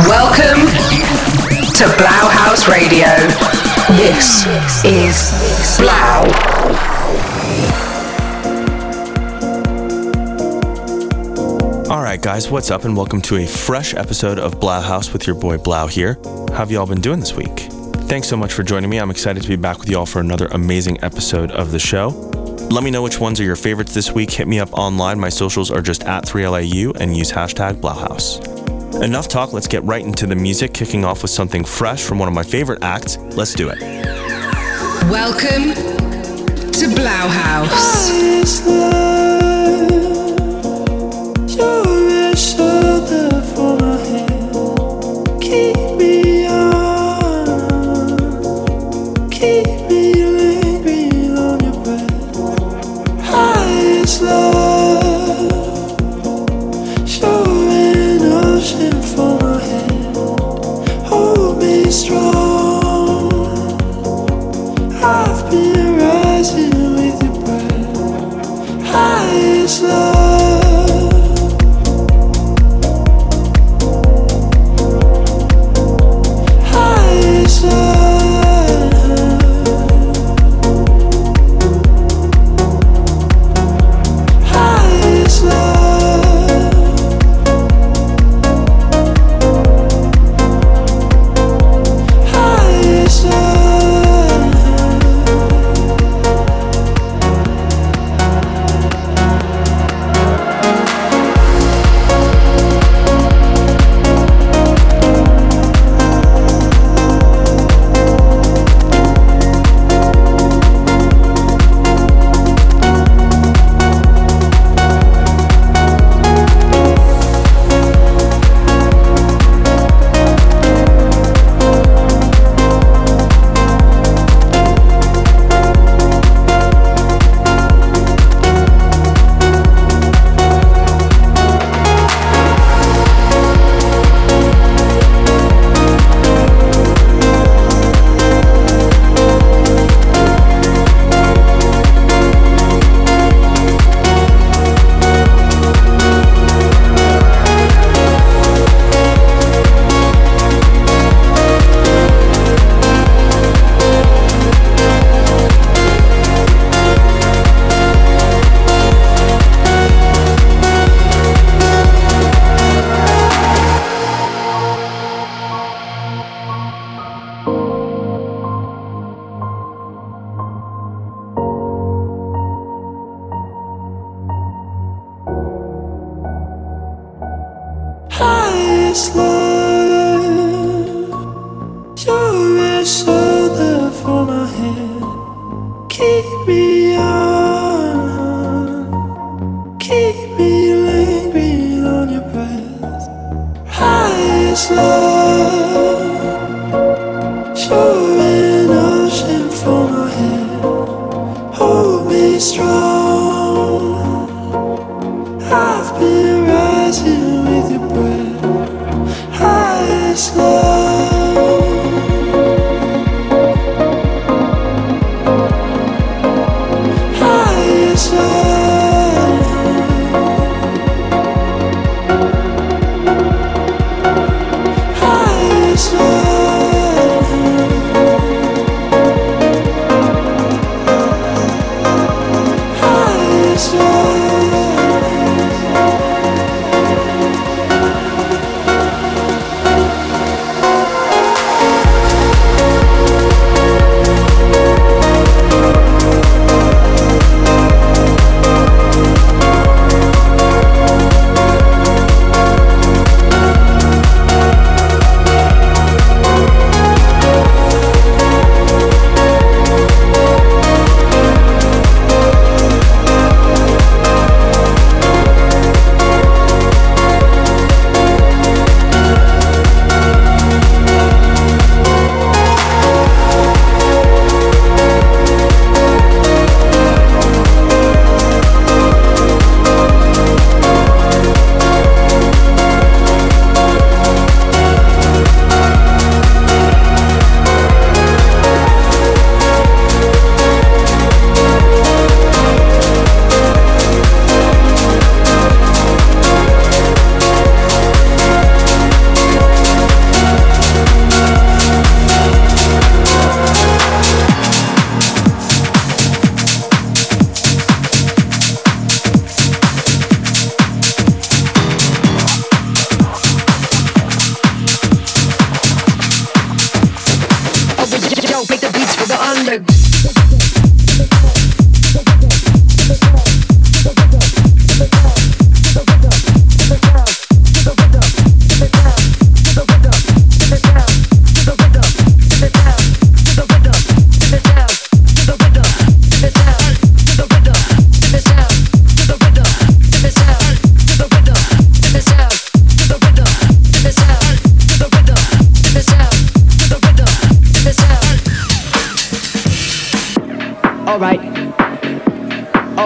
Welcome to 3LAU HAUS Radio. This is 3LAU. Alright, guys, what's up, and welcome to a fresh episode of 3LAU HAUS with your boy 3LAU here. How have y'all been doing this week? Thanks so much for joining me. I'm excited to be back with y'all for another amazing episode of the show. Let me know which ones are your favorites this week. Hit me up online. My socials are just at 3LAU and use hashtag 3LAU HAUS. Enough talk, let's get right into the music, kicking off with something fresh from one of my favorite acts. Let's do it. Welcome to 3LAU HAUS.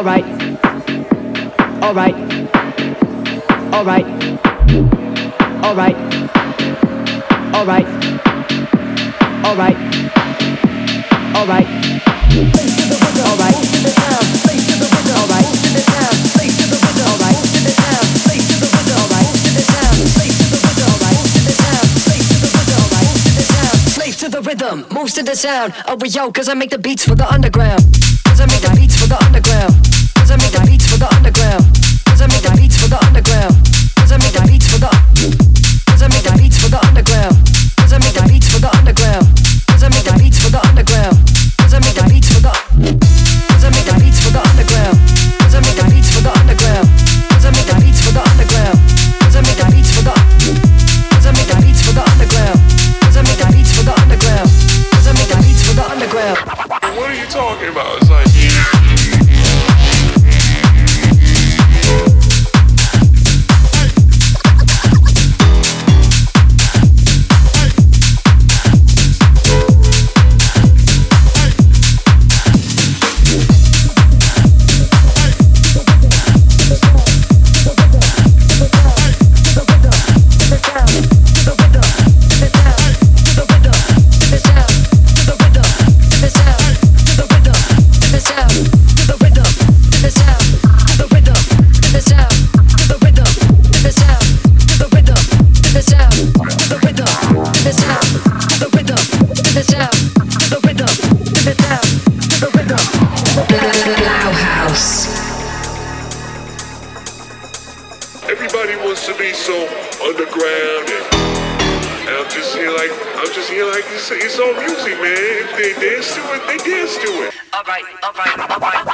All right. All right. All right. All right. All right. All right. All right. Face to the window. All right. Face to the window. All right. Face to the window. All right. Face to the window. All right. Face to the window. All right. Face to the window. All right. Slave to the rhythm, moves to the sound. Oh, yo, cause I make the beats for the underground. Cause I make the beats for the underground. 'Cause I make the beats for the underground. Cause I make the beats for the underground. it's, all on music, man. If they dance to it, they dance to it. All right, all right, all right.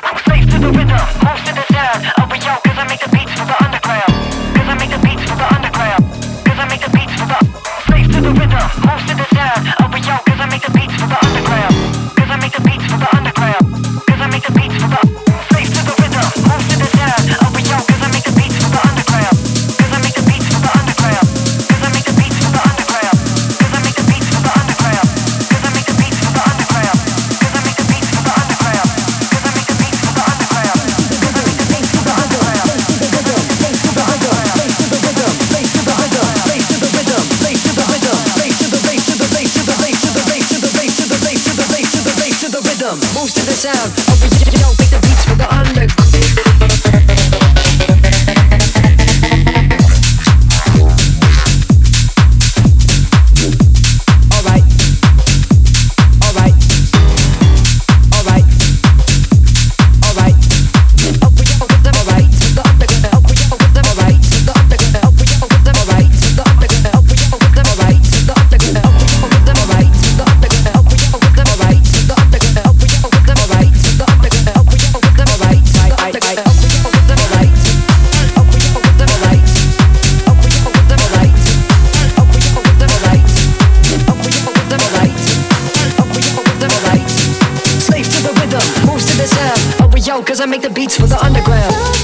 Cause I make the beats for the underground.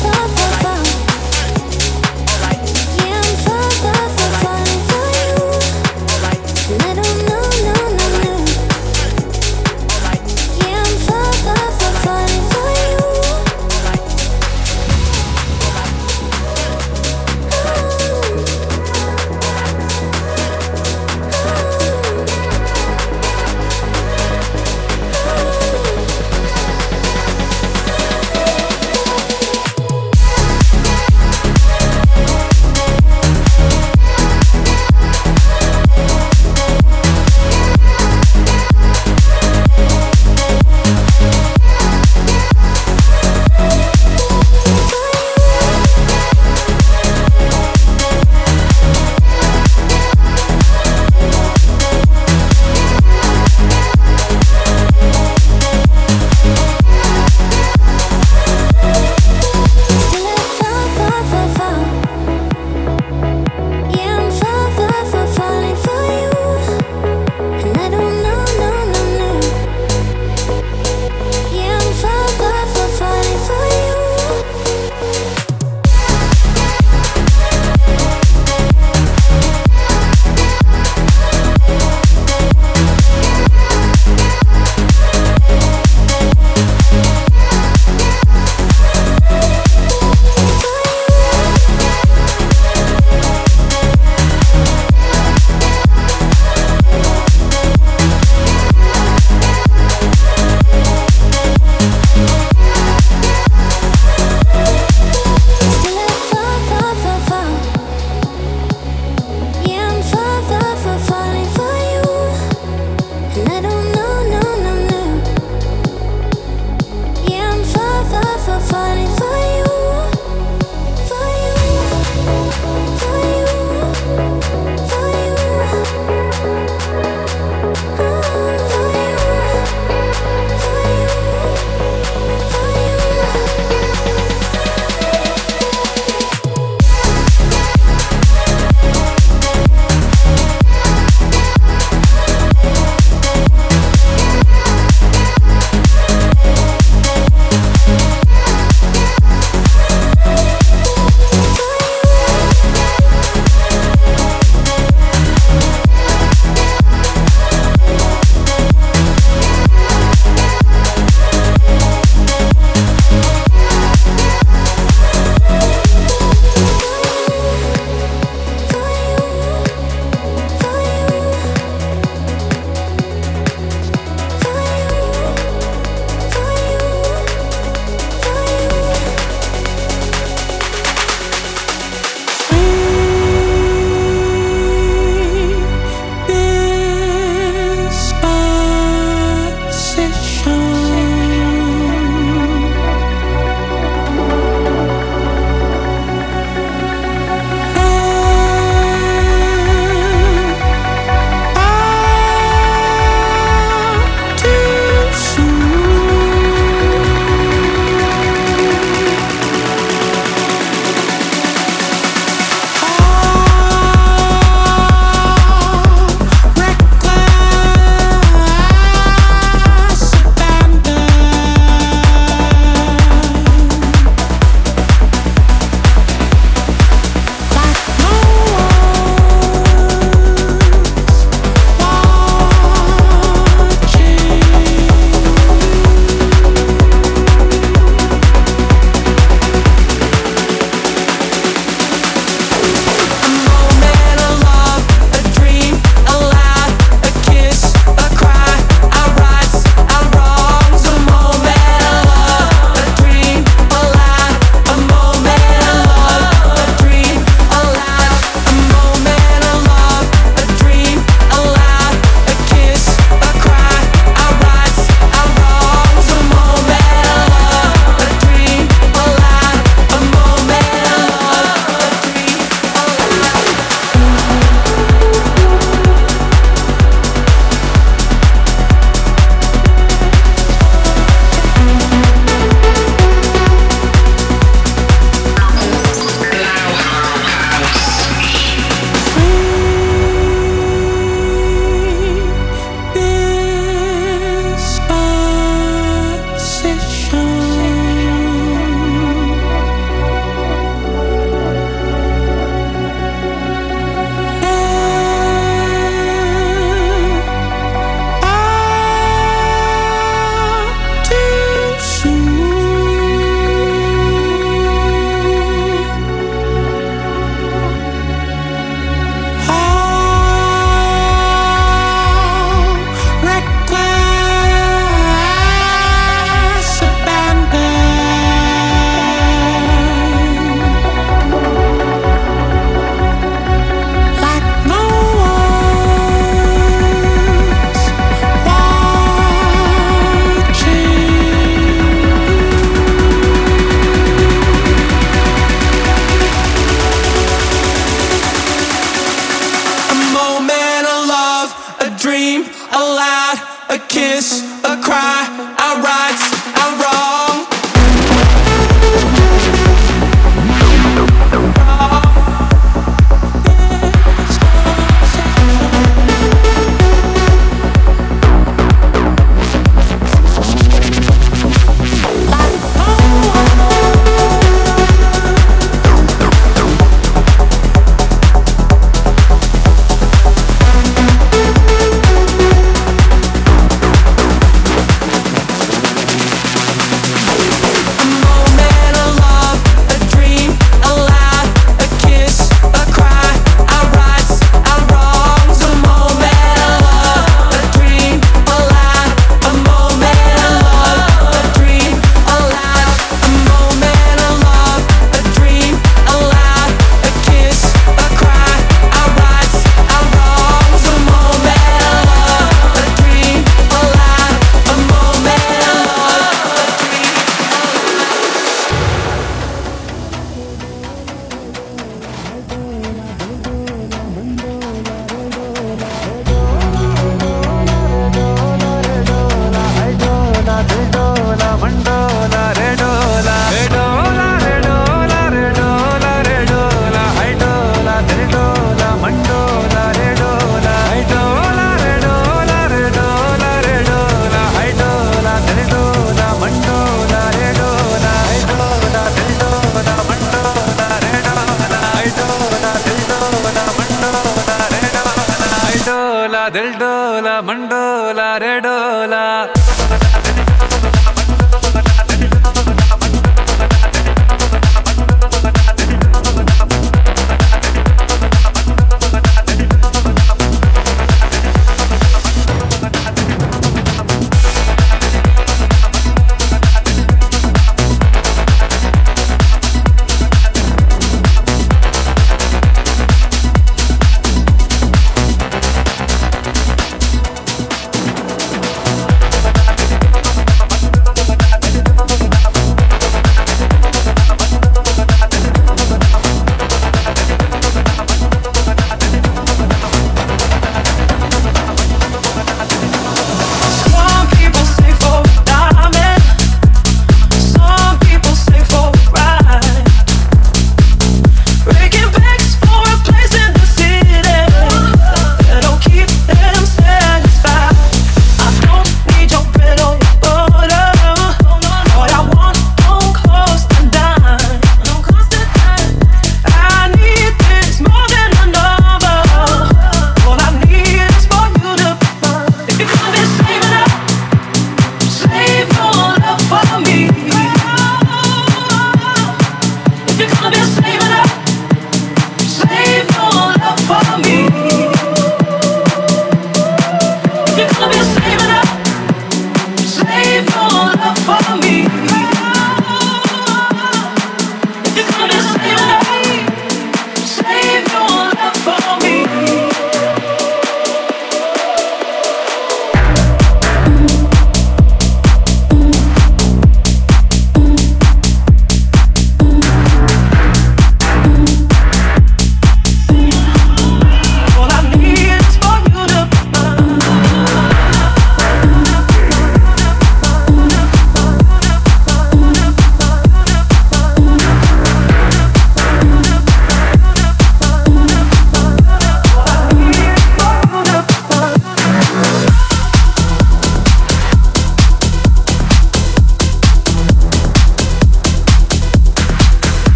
കഥകളുടെ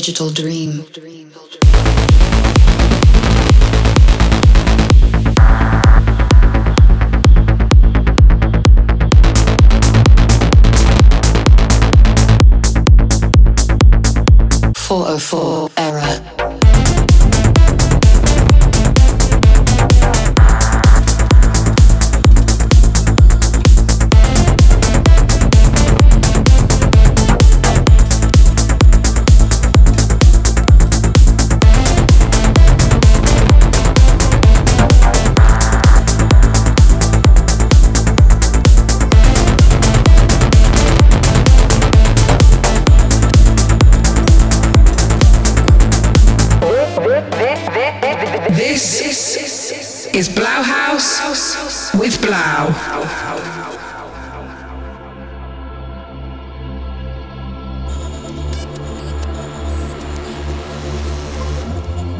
digital dream. Four oh four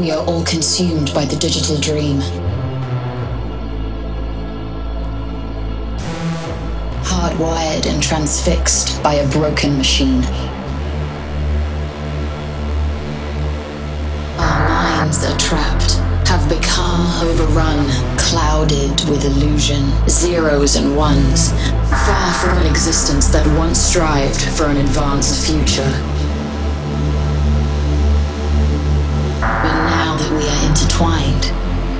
We are all consumed by the digital dream. Hardwired and transfixed by a broken machine. Our minds are trapped, have become overrun, clouded with illusion, zeros and ones, far from an existence that once strived for an advanced future. We are intertwined,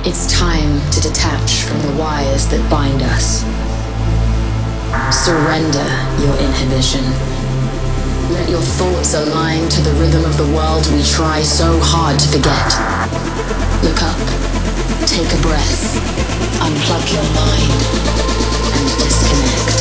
it's time to detach from the wires that bind us. Surrender your inhibition. Let your thoughts align to the rhythm of the world we try so hard to forget. Look up, take a breath, unplug your mind, and disconnect.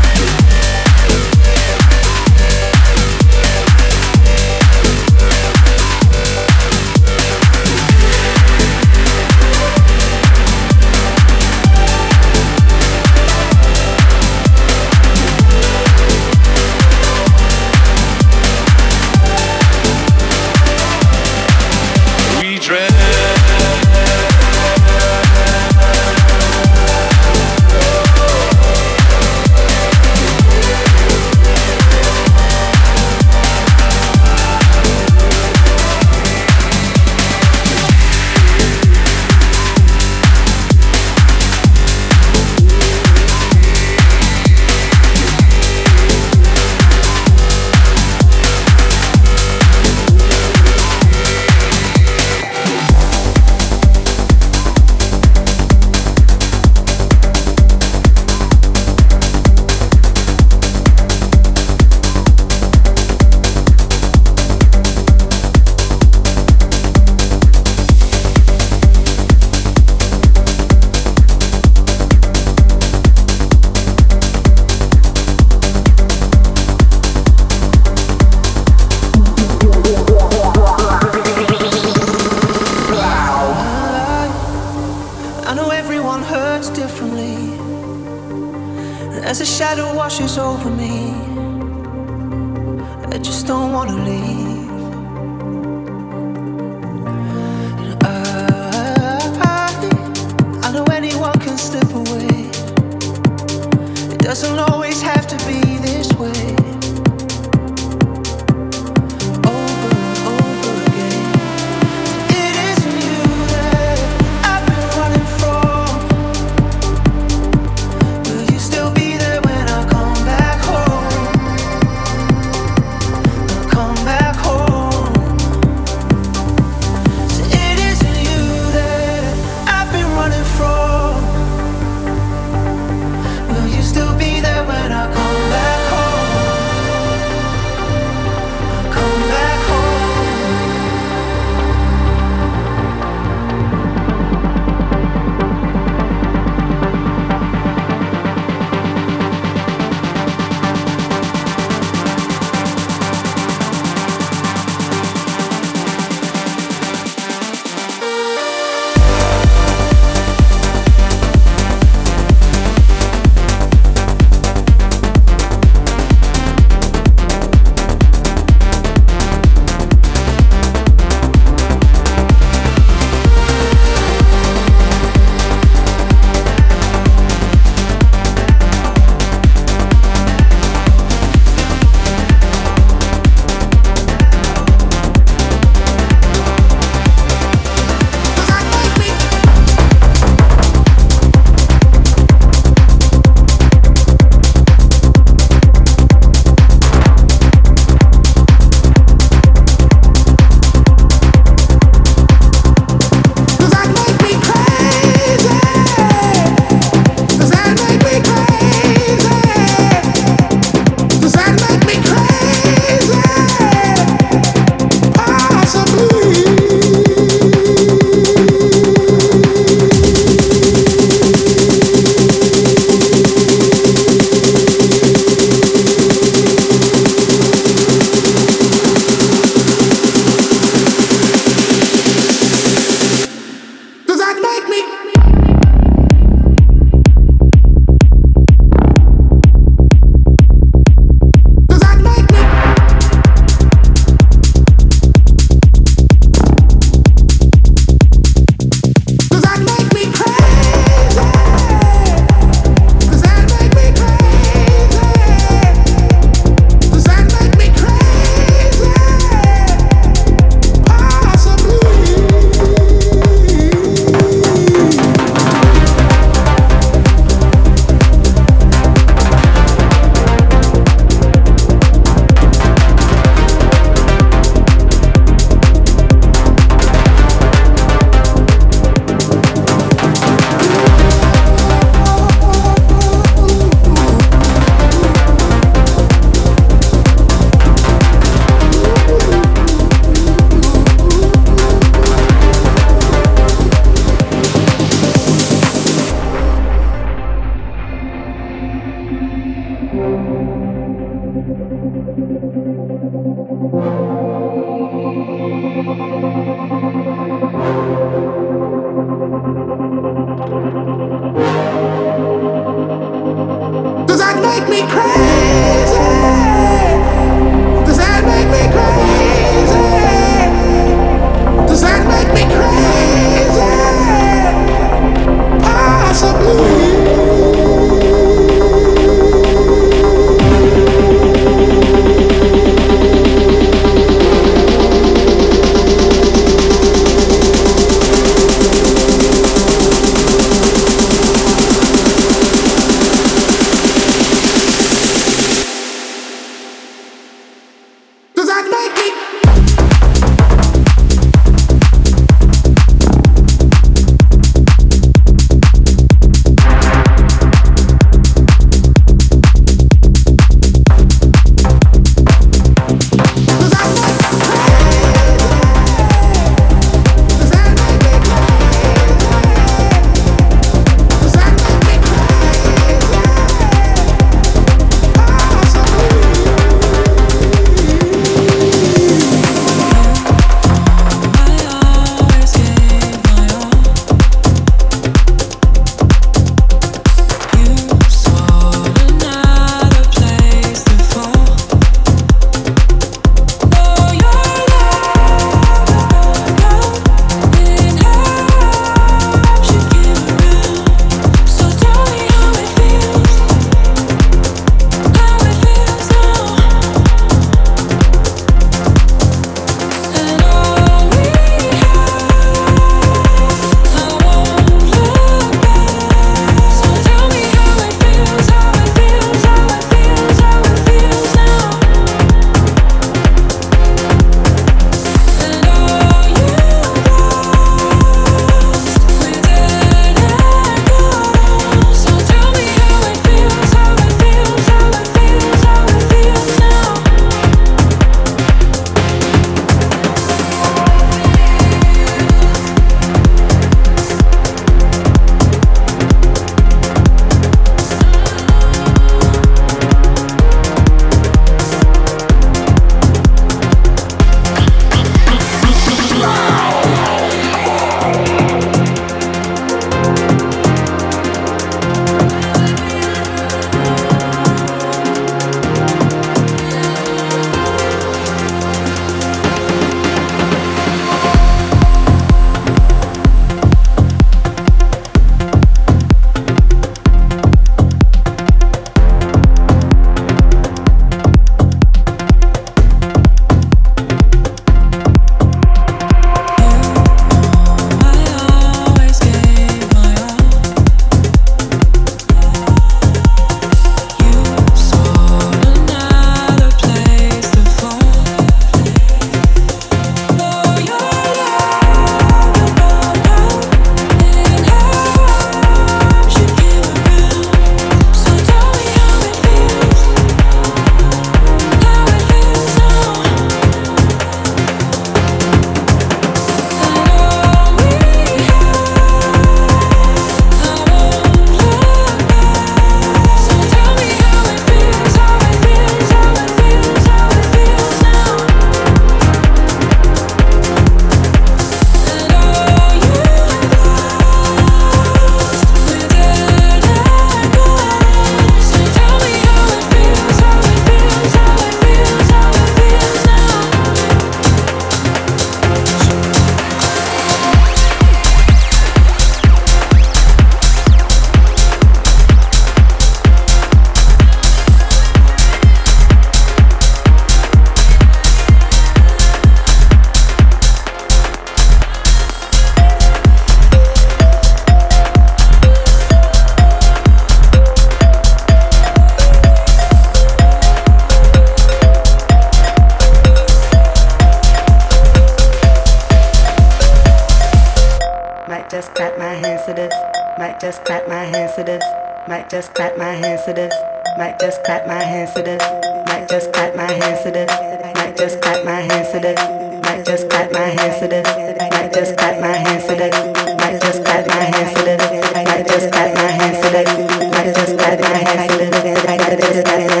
Just clap my hands to this. Might just clap my hands to this. Might just clap my hands to this. Might just clap my hands to this. Might just clap my hands to this. Might just clap my hands to this. Might just clap my hands to this. Might just clap my hands to this. Might just clap my hands to this. Might just clap my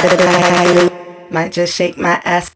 hands to this. Might just shake my ass.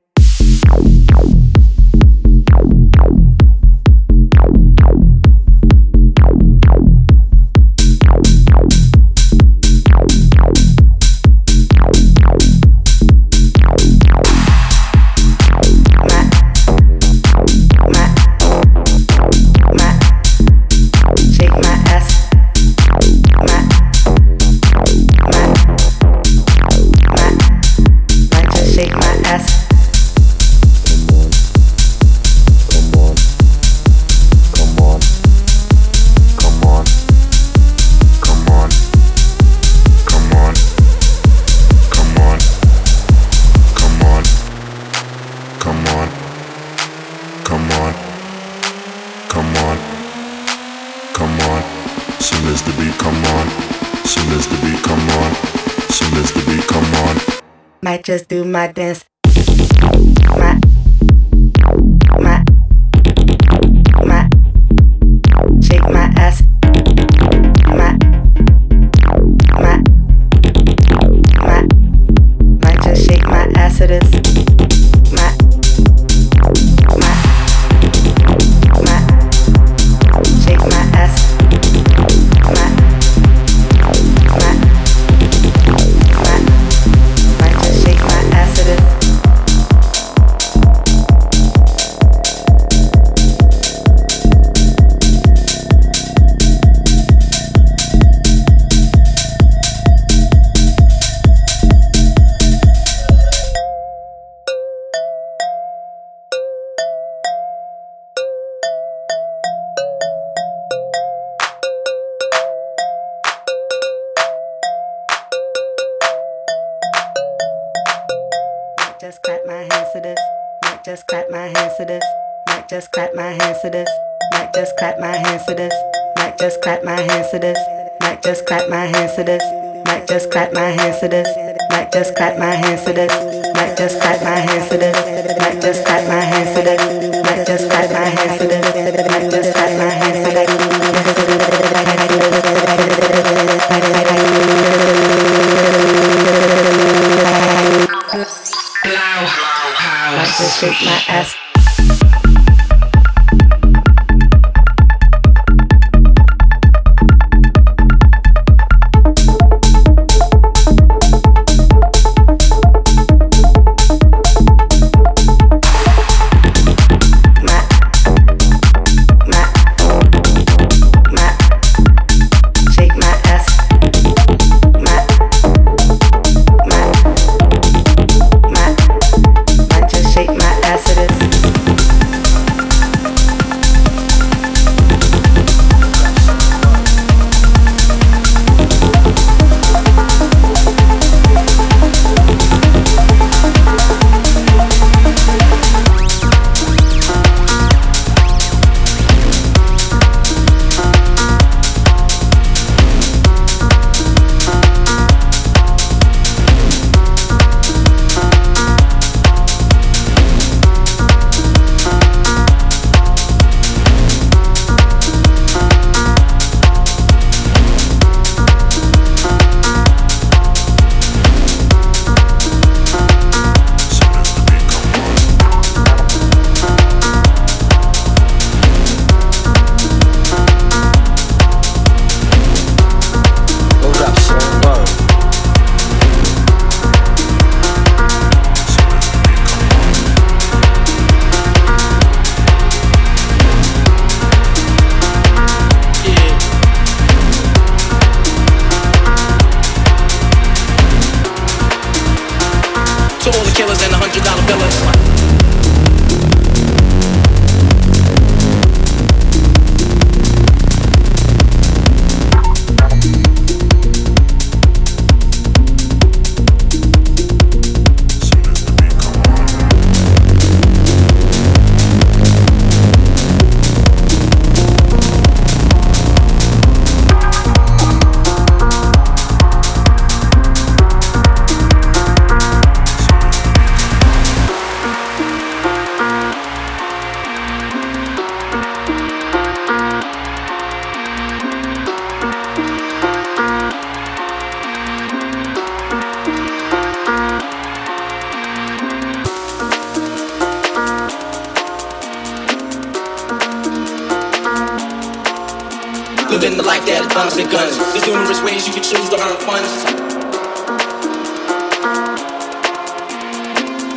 Numerous you can choose to earn funds.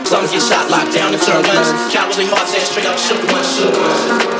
Some get shot, locked down, and turn guns. Cowardly hearts and straight up shook ones, shook ones.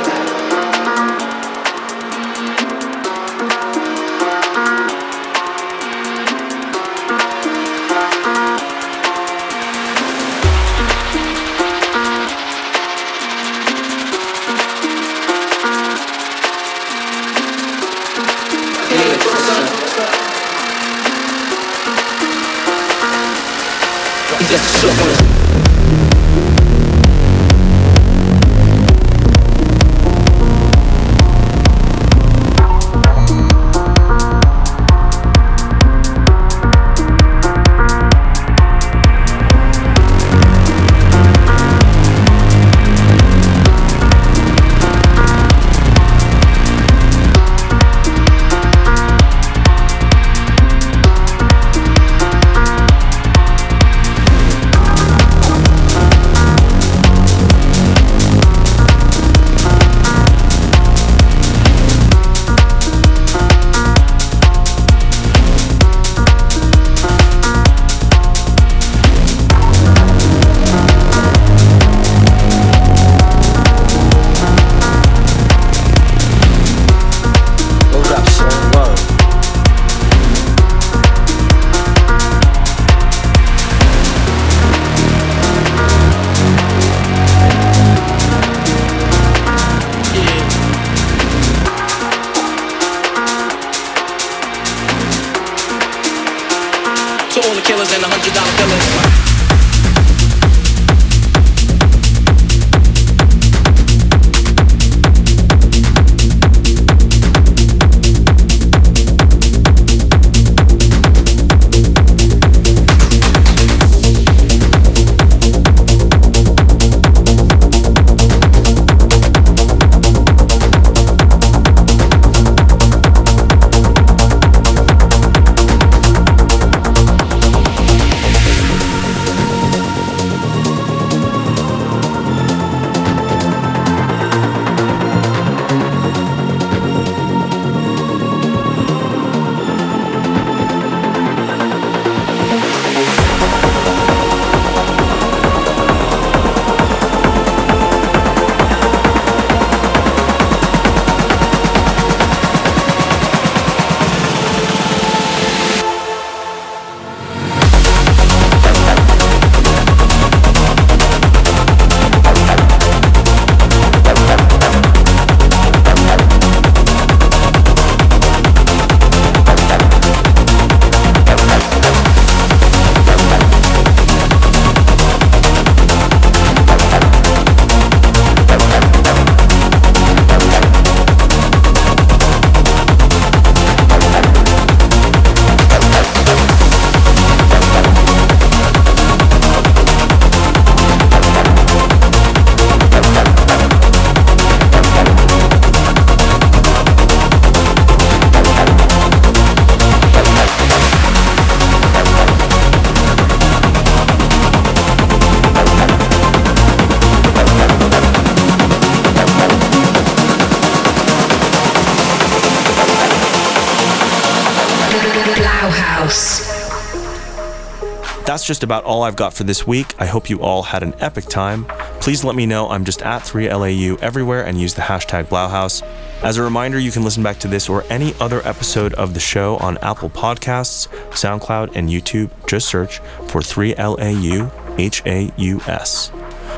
Just about all I've got for this week. I hope you all had an epic time. Please let me know I'm just at 3LAU everywhere and use the hashtag 3lauHaus. As a reminder, you can listen back to this or any other episode of the show on Apple Podcasts, SoundCloud, and YouTube. Just search for 3LAU HAUS.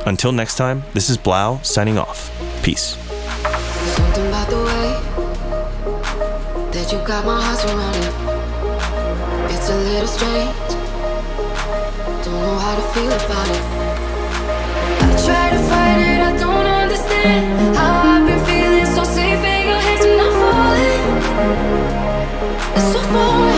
Until next time, this is 3LAU signing off. Peace. Something about the way that you got my heart surrounded. It's a little strange. I don't know how to feel about it. I try to fight it, I don't understand how I've been feeling so safe in your hands and I'm falling. It's so foreign.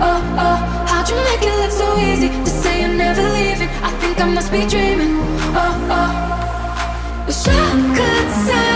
Oh, oh, how'd you make it look so easy to say you're never leaving? I think I must be dreaming. Oh, oh, wish I could say.